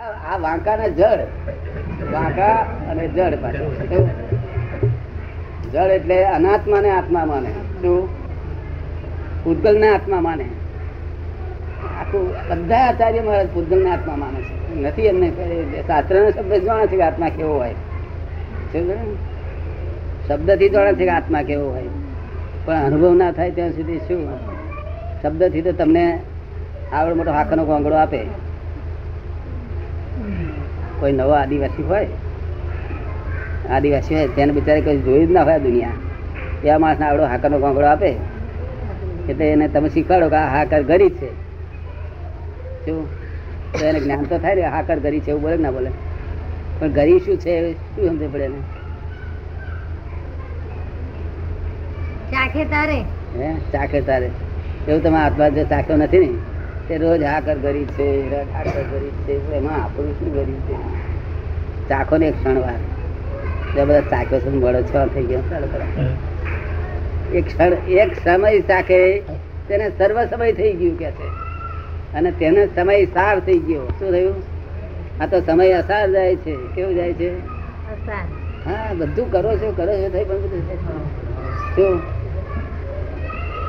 આ વાંકા ને જળ વાંકા અને જળ જળ એટલે અનાત્મા ને આત્મા માને. શું? પૂતગલ ને આત્મા માને. આખું બધા આચાર્ય મહારાજ પૂતગલ ને આત્મા માને છે. નથી એમને શાસ્ત્ર ને શબ્દ જાણે છે કે આત્મા કેવો હોય. શબ્દથી જાણે છે કે આત્મા કેવો હોય. પણ અનુભવ ના થાય ત્યાં સુધી શું? શબ્દથી તો તમને આવડો મોટો હાકનો ગોંગડો આપે. કોઈ નવો આદિવાસી હોય આદિવાસી હોય તેને બિચારે કોઈ જોયું જ ના હોય દુનિયા. એવા માણસને આવડો હાકરનો કોંકડો આપે? એટલે એને તમે શીખવાડો કે આ હાકર ગરીબ છે. શું? તો એને જ્ઞાન તો થાય ને હાકર ગરીબ છે એવું બોલે ના બોલે? પણ ગરીબ શું છે? શું સમજે પડે એને? ચાખે તારે. હે? ચાખે તારે. એવું તમે આત્મા જો ચાખ્યો નથી ને? તે રોજ આકર ગરીબ છે રોજ આકર ગરીબ છે એમાં આપણું શું ગરીબ છે? ચાખો ને એક ક્ષણ વાર. બધા ચાખ્યો છે બળો છ થઈ ગયો. એક ક્ષણ એક સમય ચાખે તેને સર્વ સમય થઈ ગયું કે છે. અને તેને સમય સાર થઈ ગયો. શું થયું? આ તો સમય અસાર જાય છે. કેવું જાય છે? હા બધું કરો છો કરો છો થઈ પણ બધું શું?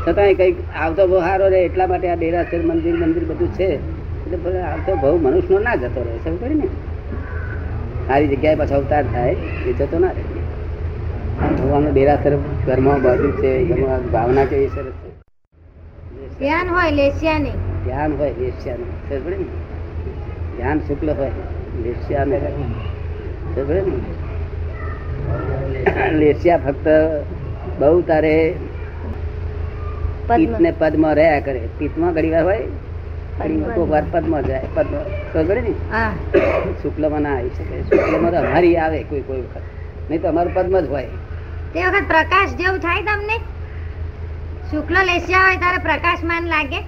છતાંય કંઈક આવતો બહુ સારો રહે એટલા માટે આ ડેરાસર મંદિર મંદિર બધું છે. એટલે આવતો બહુ મનુષ્યનો ના જતો રહે સમજ પડી ને? સારી જગ્યાએ પાછો અવતાર થાય એ જતો ના રહે. ભગવાનનો ડેરાસર ઘરમાં બધું છે ઘરમાં ભાવના કેવી સરસ છે. ધ્યાન હોય લેસિયા નહીં ધ્યાન હોય લેસ્યાનું. સમજ પડી ને? ધ્યાન શુક્લ હોય લેસ્યાને. સમજ પડી ને? લેસ્યા ફક્ત બહુ તારે પિત્ત ને પદમાં રહ્યા કરે. પિત્તમાં ઘડી વાર હોય કોક વાર પદમાં જાય. પદમાં. ખબર ને? શુક્લમાં ના આવી શકે. શુક્લમાં તો અમારી આવે કોઈ કોઈ વખત. નહીં તો અમારું પદમાં જ હોય. તે વખત પ્રકાશ જેવું થાય તમને? શુક્લ લેશિયા હોય ત્યારે પ્રકાશમાન લાગે?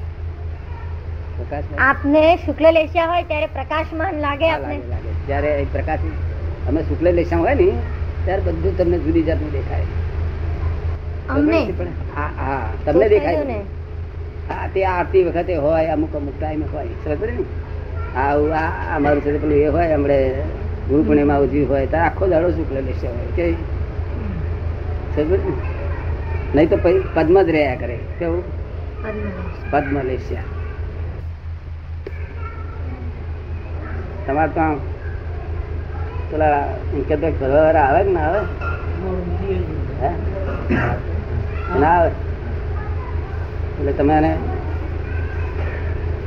પ્રકાશ આપને શુક્લ લેસિયા હોય ત્યારે પ્રકાશમાન લાગે આપને. જ્યારે પ્રકાશ અમે શુક્લ લેશા હોય ને ત્યારે બધું તમને જુદી જાતનું દેખાય. અમને. હા હા. તમને દેખાય ને. હા તે આરતી વખતે હોય અમુક અમુક ટાઈમે હોય. સમજ ને? આ આ અમારું છે પેલું એ હોય હમણે ગુરુ પૂર્ણિમા ઉજવી હોય તો આખો દાડો શુક્લ લેશે હોય. કે સમજ ને? નહીં તો પછી પદ્મ જ રહ્યા કરે. કેવું? પદ્મ લેશ્યા તમારે તો આમ પેલા ઇન્કમ ટેક્સ આવે કે ના આવે? હે? ના આવે એટલે તમે એને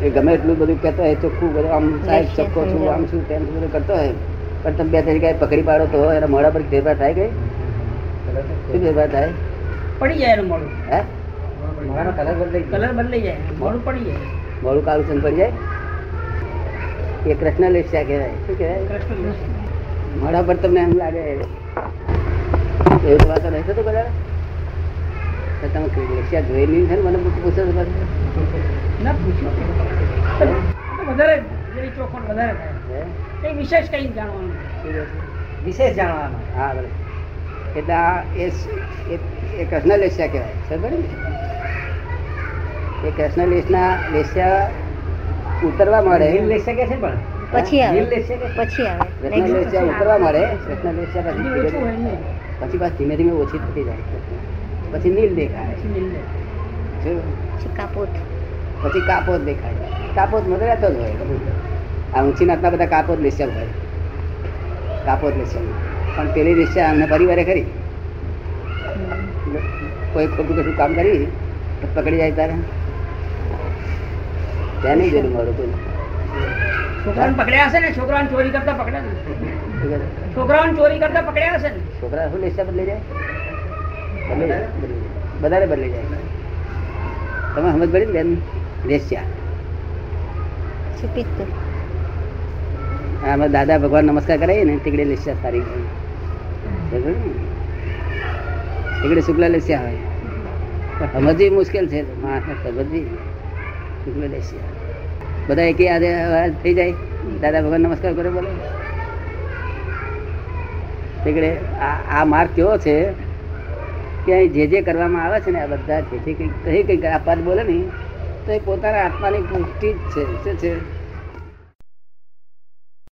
એ ગમે એટલું બધું કહેતો હોય ચોખ્ખું બધું આમ સાહેબ ચોખ્ખો છું આમ શું તેમ છું બધું કરતો હોય. પણ તમે બે તરીકે પકડી પાડો તો એના મોડા પર ફેરફાર થાય ગઈ શું ફેરફાર થાય? પડી જાય એનું મોડું હે? કલર બદલાઈ. કલર બદલાઈ જાય. મોડું પડી જાય. મોડું કાળું ચંદ પડી જાય? એ કૃષ્ણ લેસ્યા કહેવાય. શું કહેવાય? મોડા પર તમને એમ લાગે. એવું તો વાતો નહીં થતું બધા તો તમે લેસ્યા જોઈ નહીં છે ને મને પૂછો ના પૂછ્યું વધારે ચોખવટ વધારે થાય. વિશેષ કઈ જાણવાનું? શું કહે છે? વિશેષ જાણવાનું. હા બરાબર. એટલે આ એ કૃષ્ણ લેસ્યા કહેવાય. ને એ કૃષ્ણ લેસના લેસ્યા ઉતરવા મળે. લેસ્યા કે છે પણ? પછી આવે. પછી આવે. કૃષ્ણ લેસ્યા ઉતરવા મળે. કૃષ્ણ લેસ્યા પછી પછી પાછી ધીમે ધીમે ઓછી થતી જાય. પછી નીલ દેખાય. પછી કાપોત. પછી કાપોત દેખાય. કાપોત મતલબ તો રહેતો જ હોય આ ઊંચી નાતના બધા કાપોત નિશ્ચલ હોય. કાપોત નિશ્ચલ. પણ પેલી લેસ્યા અમને પરિવારે ખરી કોઈ ખોટું કશું કામ કરી તો પકડી જાય તારે. ત્યાં નહીં જરૂર મળું કોઈ. છોકરાને પકડ્યા હશે ને? છોકરાને ચોરી કરતા પકડ્યા? છોકરાઓને ચોરી કરતા પકડ્યા હશે ને? છોકરા શું લેસ્યા લઈ જાય? બધાને બદલી જાય. તમે સમજ પડી બેન? પછી આમાં દાદા ભગવાન નમસ્કાર કરાવીએ ને તીકડે લેસ્યા સારી તીકડે શુક્લા લેસ્યા હોય. સમજવી મુશ્કેલ છે માણસને સમજવી. શુક્લ લેસ્યા. બધા એકે આજે થઈ જાય? દાદા ભગવાન નમસ્કાર કરે બોલો. તીકડે આ આ માર્ગ કેવો છે? કે જે જે કરવામાં આવે છે ને આ બધા જે કંઈક કંઈ કંઈક આ પદ બોલે ને, તો એ પોતાના આત્માની પુષ્ટિ જ છે. શું છે?